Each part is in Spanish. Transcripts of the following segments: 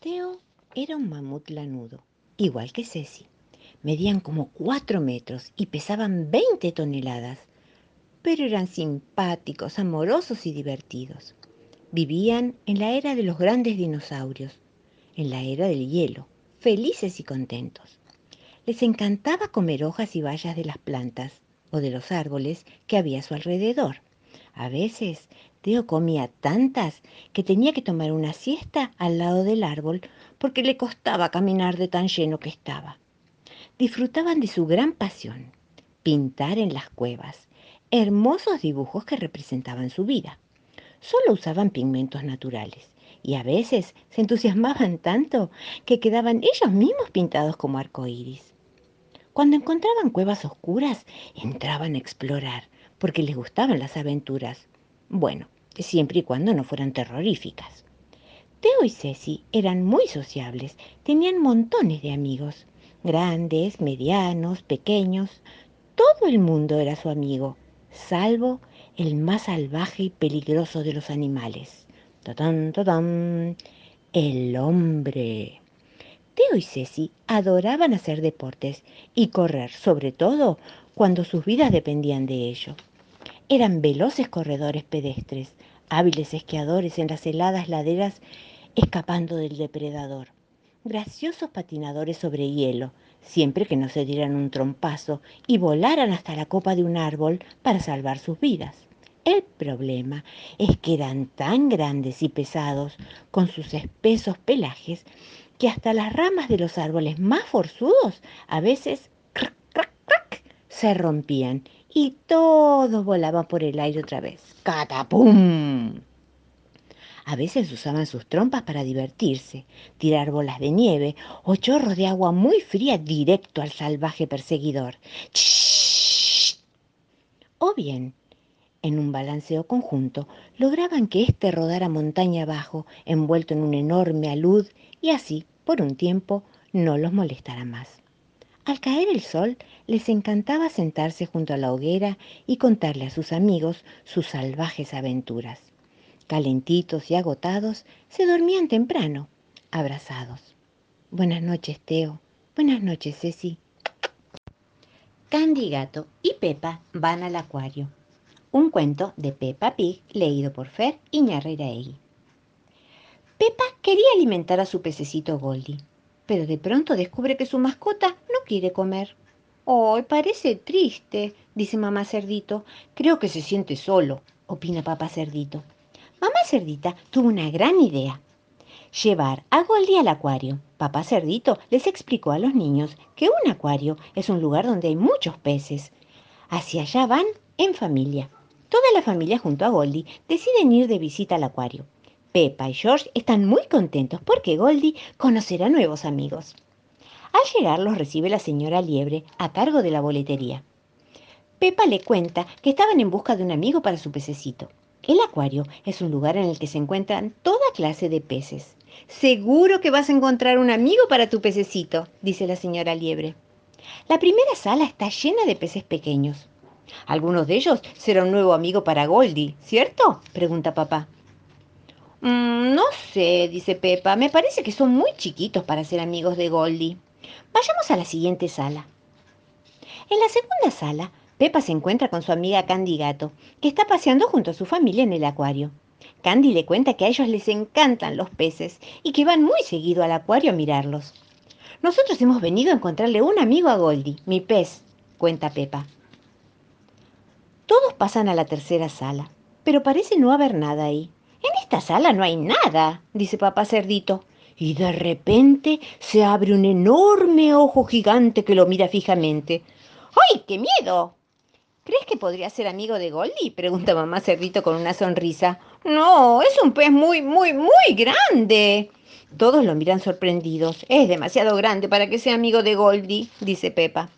Teo era un mamut lanudo, igual que Ceci. Medían como cuatro metros y pesaban 20 toneladas, pero eran simpáticos, amorosos y divertidos. Vivían en la era de los grandes dinosaurios, en la era del hielo, felices y contentos. Les encantaba comer hojas y bayas de las plantas o de los árboles que había a su alrededor. A veces Teo comía tantas que tenía que tomar una siesta al lado del árbol porque le costaba caminar de tan lleno que estaba. Disfrutaban de su gran pasión, pintar en las cuevas, hermosos dibujos que representaban su vida. Solo usaban pigmentos naturales y a veces se entusiasmaban tanto que quedaban ellos mismos pintados como arcoíris. Cuando encontraban cuevas oscuras, entraban a explorar porque les gustaban las aventuras bueno, siempre y cuando no fueran terroríficas. Teo y Ceci eran muy sociables, tenían montones de amigos, grandes, medianos, pequeños. Todo el mundo era su amigo, salvo el más salvaje y peligroso de los animales. El hombre. Teo y Ceci adoraban hacer deportes y correr, sobre todo cuando sus vidas dependían de ello. Eran veloces corredores pedestres, hábiles esquiadores en las heladas laderas escapando del depredador, graciosos patinadores sobre hielo, siempre que no se dieran un trompazo y volaran hasta la copa de un árbol para salvar sus vidas. El problema es que eran tan grandes y pesados con sus espesos pelajes que hasta las ramas de los árboles más forzudos a veces se rompían y todos volaban por el aire otra vez. ¡Catapum! A veces usaban sus trompas para divertirse, tirar bolas de nieve o chorros de agua muy fría directo al salvaje perseguidor. O bien, en un balanceo conjunto, lograban que éste rodara montaña abajo, envuelto en un enorme alud, y así, por un tiempo, no los molestara más. Al caer el sol, les encantaba sentarse junto a la hoguera y contarle a sus amigos sus salvajes aventuras. Calentitos y agotados, se dormían temprano, abrazados. Buenas noches, Teo. Buenas noches, Ceci. Candy Gato y Pepa van al acuario. Un cuento de Peppa Pig leído por Fer Iñarreiraegui. Pepa quería alimentar a su pececito Goldie pero de pronto descubre que su mascota no quiere comer. ¡Ay, parece triste! dice mamá cerdito. Creo que se siente solo, opina papá cerdito. Mamá cerdita tuvo una gran idea. Llevar a Goldie al acuario. Papá cerdito les explicó a los niños que un acuario es un lugar donde hay muchos peces. Hacia allá van en familia. Toda la familia junto a Goldie deciden ir de visita al acuario. Peppa y George están muy contentos porque Goldie conocerá nuevos amigos. Al llegar los recibe la señora Liebre a cargo de la boletería. Peppa le cuenta que estaban en busca de un amigo para su pececito. El acuario es un lugar en el que se encuentran toda clase de peces. Seguro que vas a encontrar un amigo para tu pececito, dice la señora Liebre. La primera sala está llena de peces pequeños. Algunos de ellos será un nuevo amigo para Goldie, ¿cierto? pregunta papá. Mm, no sé, dice Pepa, me parece que son muy chiquitos para ser amigos de Goldie. Vayamos a la siguiente sala. En la segunda sala, Pepa se encuentra con su amiga Candy Gato, que está paseando junto a su familia en el acuario. Candy le cuenta que a ellos les encantan los peces y que van muy seguido al acuario a mirarlos. Nosotros hemos venido a encontrarle un amigo a Goldie, mi pez, cuenta Pepa. Todos pasan a la tercera sala, pero parece no haber nada ahí. En esta sala no hay nada, dice papá cerdito. Y de repente se abre un enorme ojo gigante que lo mira fijamente. ¡Ay, qué miedo! ¿Crees que podría ser amigo de Goldie? pregunta mamá cerdito con una sonrisa. No, es un pez muy, muy, muy grande. Todos lo miran sorprendidos. Es demasiado grande para que sea amigo de Goldie, dice Pepa.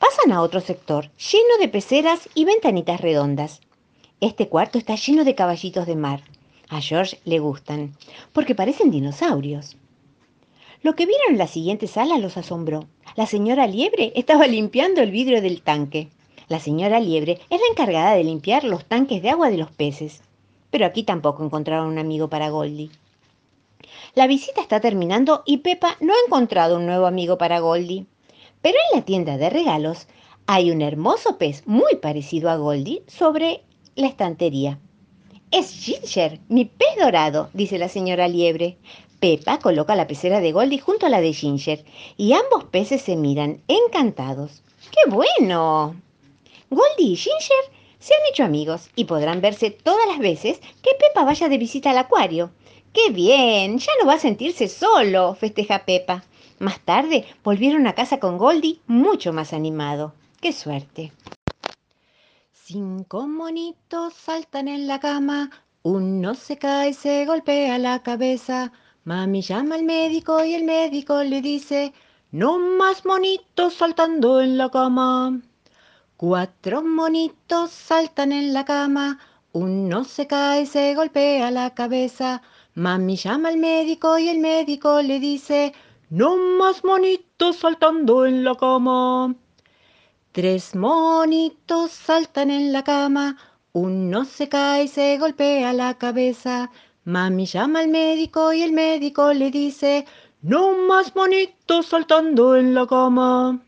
Pasan a otro sector, lleno de peceras y ventanitas redondas. Este cuarto está lleno de caballitos de mar. A George le gustan, porque parecen dinosaurios. Lo que vieron en la siguiente sala los asombró. La señora Liebre estaba limpiando el vidrio del tanque. La señora Liebre es la encargada de limpiar los tanques de agua de los peces. Pero aquí tampoco encontraron un amigo para Goldie. La visita está terminando y Pepa no ha encontrado un nuevo amigo para Goldie. Pero en la tienda de regalos hay un hermoso pez muy parecido a Goldie sobre la estantería. Es Ginger, mi pez dorado, dice la señora Liebre. Pepa coloca la pecera de Goldie junto a la de Ginger y ambos peces se miran encantados. ¡Qué bueno! Goldie y Ginger se han hecho amigos y podrán verse todas las veces que Pepa vaya de visita al acuario. ¡Qué bien! Ya no va a sentirse solo, festeja Pepa. Más tarde volvieron a casa con Goldie mucho más animado. ¡Qué suerte! Cinco monitos saltan en la cama, uno se cae y se golpea la cabeza. Mami llama al médico y el médico le dice, no más monitos saltando en la cama. Cuatro monitos saltan en la cama, uno se cae y se golpea la cabeza. Mami llama al médico y el médico le dice, no más monitos saltando en la cama. Tres monitos saltan en la cama, uno se cae y se golpea la cabeza. Mami llama al médico y el médico le dice, no más monitos saltando en la cama.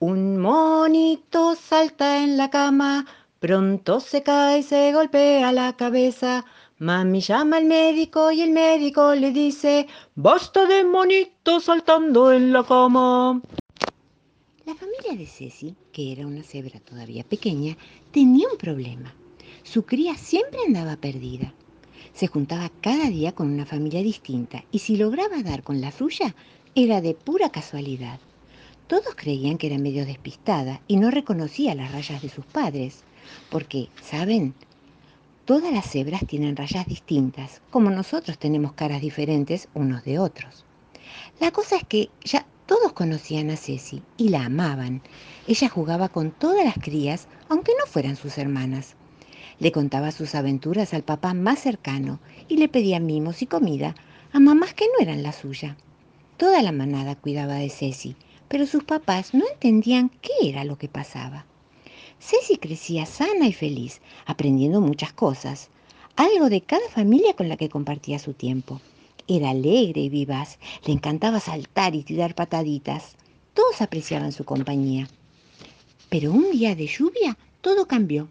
Un monito salta en la cama, pronto se cae y se golpea la cabeza. Mami llama al médico y el médico le dice, basta de monitos saltando en la cama. La familia de Ceci, que era una cebra todavía pequeña, tenía un problema. Su cría siempre andaba perdida. Se juntaba cada día con una familia distinta y si lograba dar con la suya, era de pura casualidad. Todos creían que era medio despistada y no reconocía las rayas de sus padres, porque, ¿saben? Todas las cebras tienen rayas distintas, como nosotros tenemos caras diferentes unos de otros. La cosa es que ya todos conocían a Ceci y la amaban. Ella jugaba con todas las crías, aunque no fueran sus hermanas. Le contaba sus aventuras al papá más cercano y le pedía mimos y comida a mamás que no eran la suya. Toda la manada cuidaba de Ceci, pero sus papás no entendían qué era lo que pasaba. Ceci crecía sana y feliz, aprendiendo muchas cosas, algo de cada familia con la que compartía su tiempo. Era alegre y vivaz, le encantaba saltar y tirar pataditas. Todos apreciaban su compañía. Pero un día de lluvia todo cambió.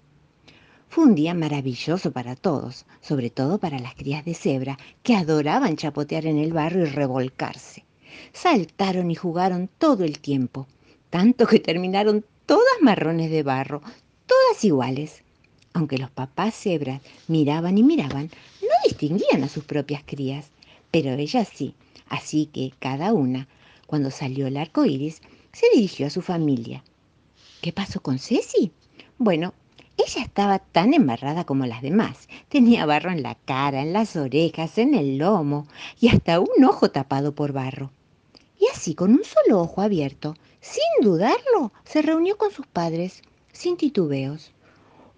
Fue un día maravilloso para todos, sobre todo para las crías de cebra, que adoraban chapotear en el barro y revolcarse. Saltaron y jugaron todo el tiempo, tanto que terminaron todas marrones de barro, todas iguales. Aunque los papás cebras miraban y miraban, no distinguían a sus propias crías pero ella sí. Así que cada una, cuando salió el arco iris, se dirigió a su familia. ¿Qué pasó con Ceci? Bueno, ella estaba tan embarrada como las demás. Tenía barro en la cara, en las orejas, en el lomo y hasta un ojo tapado por barro. Y así, con un solo ojo abierto, sin dudarlo, se reunió con sus padres, sin titubeos.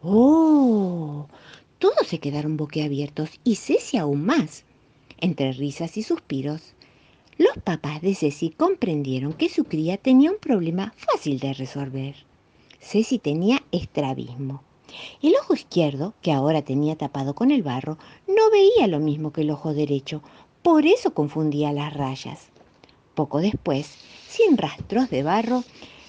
¡Oh! Todos se quedaron boquiabiertos y Ceci aún más. Entre risas y suspiros, los papás de Ceci comprendieron que su cría tenía un problema fácil de resolver. Ceci tenía estrabismo. El ojo izquierdo, que ahora tenía tapado con el barro, no veía lo mismo que el ojo derecho, por eso confundía las rayas. Poco después, sin rastros de barro,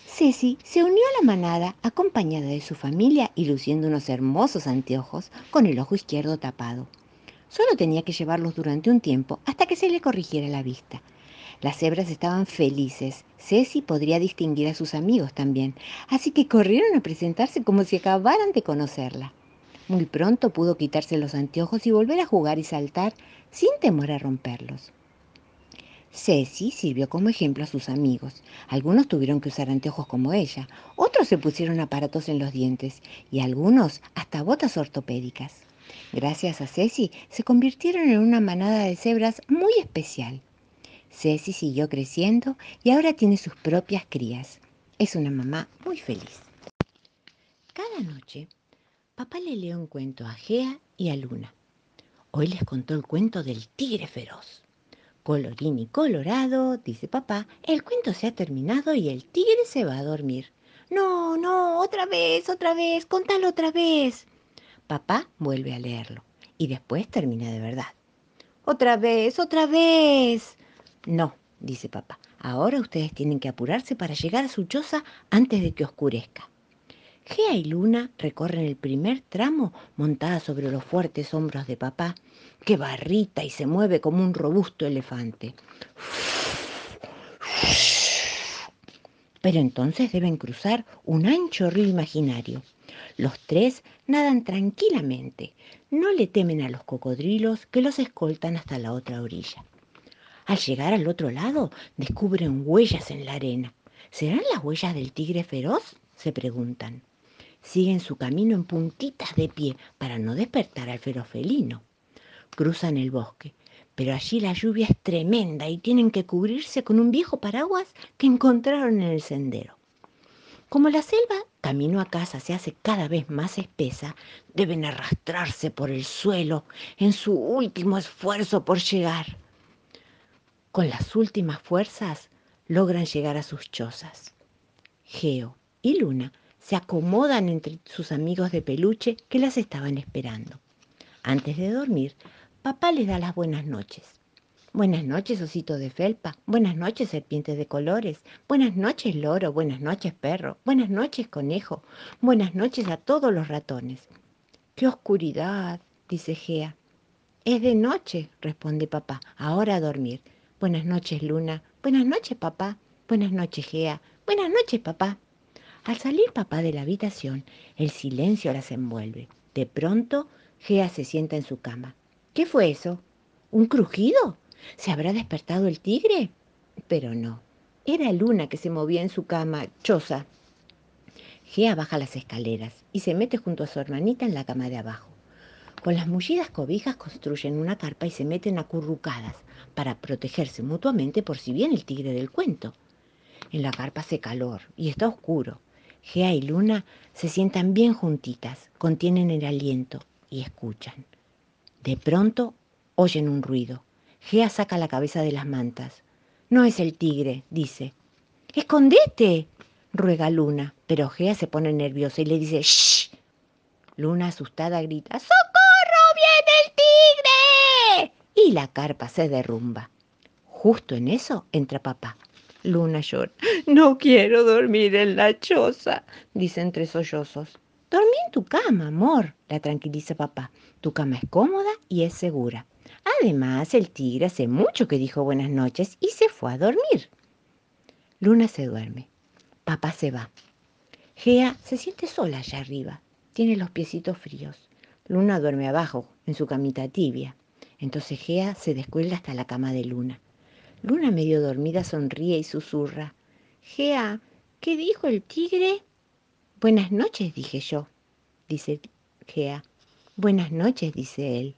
Ceci se unió a la manada acompañada de su familia y luciendo unos hermosos anteojos con el ojo izquierdo tapado. Solo tenía que llevarlos durante un tiempo hasta que se le corrigiera la vista. Las cebras estaban felices. Ceci podría distinguir a sus amigos también, así que corrieron a presentarse como si acabaran de conocerla. Muy pronto pudo quitarse los anteojos y volver a jugar y saltar sin temor a romperlos. Ceci sirvió como ejemplo a sus amigos. Algunos tuvieron que usar anteojos como ella, otros se pusieron aparatos en los dientes y algunos hasta botas ortopédicas. Gracias a Ceci, se convirtieron en una manada de cebras muy especial. Ceci siguió creciendo y ahora tiene sus propias crías. Es una mamá muy feliz. Cada noche, papá le lee un cuento a Gea y a Luna. Hoy les contó el cuento del tigre feroz. Colorín y colorado, dice papá, el cuento se ha terminado y el tigre se va a dormir. No, no, otra vez, otra vez, contalo otra vez. Papá vuelve a leerlo y después termina de verdad. otra vez, otra vez. No, dice papá, ahora ustedes tienen que apurarse para llegar a su choza antes de que oscurezca. Gea y Luna recorren el primer tramo montada sobre los fuertes hombros de papá, que barrita y se mueve como un robusto elefante. Pero entonces deben cruzar un ancho río imaginario. Los tres nadan tranquilamente, no le temen a los cocodrilos que los escoltan hasta la otra orilla. Al llegar al otro lado, descubren huellas en la arena. ¿Serán las huellas del tigre feroz? se preguntan. Siguen su camino en puntitas de pie para no despertar al feroz felino. Cruzan el bosque, pero allí la lluvia es tremenda y tienen que cubrirse con un viejo paraguas que encontraron en el sendero. Como la selva camino a casa se hace cada vez más espesa, deben arrastrarse por el suelo en su último esfuerzo por llegar. Con las últimas fuerzas logran llegar a sus chozas. Geo y Luna se acomodan entre sus amigos de peluche que las estaban esperando. Antes de dormir, Papá les da las buenas noches. Buenas noches, osito de felpa. Buenas noches, serpientes de colores. Buenas noches, loro. Buenas noches, perro. Buenas noches, conejo. Buenas noches a todos los ratones. ¡Qué oscuridad! dice Gea. Es de noche, responde papá. Ahora a dormir. Buenas noches, Luna. Buenas noches, papá. Buenas noches, Gea. Buenas noches, papá. Al salir papá de la habitación, el silencio las envuelve. De pronto, Gea se sienta en su cama. ¿Qué fue eso? ¿Un crujido? ¿Se habrá despertado el tigre? Pero no, era Luna que se movía en su cama, choza. Gea baja las escaleras y se mete junto a su hermanita en la cama de abajo. Con las mullidas cobijas construyen una carpa y se meten acurrucadas para protegerse mutuamente por si viene el tigre del cuento. En la carpa hace calor y está oscuro. Gea y Luna se sientan bien juntitas, contienen el aliento y escuchan. De pronto oyen un ruido. Gea saca la cabeza de las mantas. No es el tigre, dice. ¡Escondete! ruega Luna, pero Gea se pone nerviosa y le dice ¡Shh! Luna asustada grita ¡Socorro! ¡Viene el tigre! Y la carpa se derrumba. Justo en eso entra papá. Luna llora. No quiero dormir en la choza, dice entre sollozos. Dormí en tu cama, amor, la tranquiliza papá. Tu cama es cómoda y es segura. Además, el tigre hace mucho que dijo buenas noches y se fue a dormir. Luna se duerme. Papá se va. Gea se siente sola allá arriba. Tiene los piecitos fríos. Luna duerme abajo, en su camita tibia. Entonces Gea se descuelga hasta la cama de Luna. Luna medio dormida sonríe y susurra. Gea, ¿qué dijo el tigre? Buenas noches, dije yo, dice Gea. Buenas noches, dice él.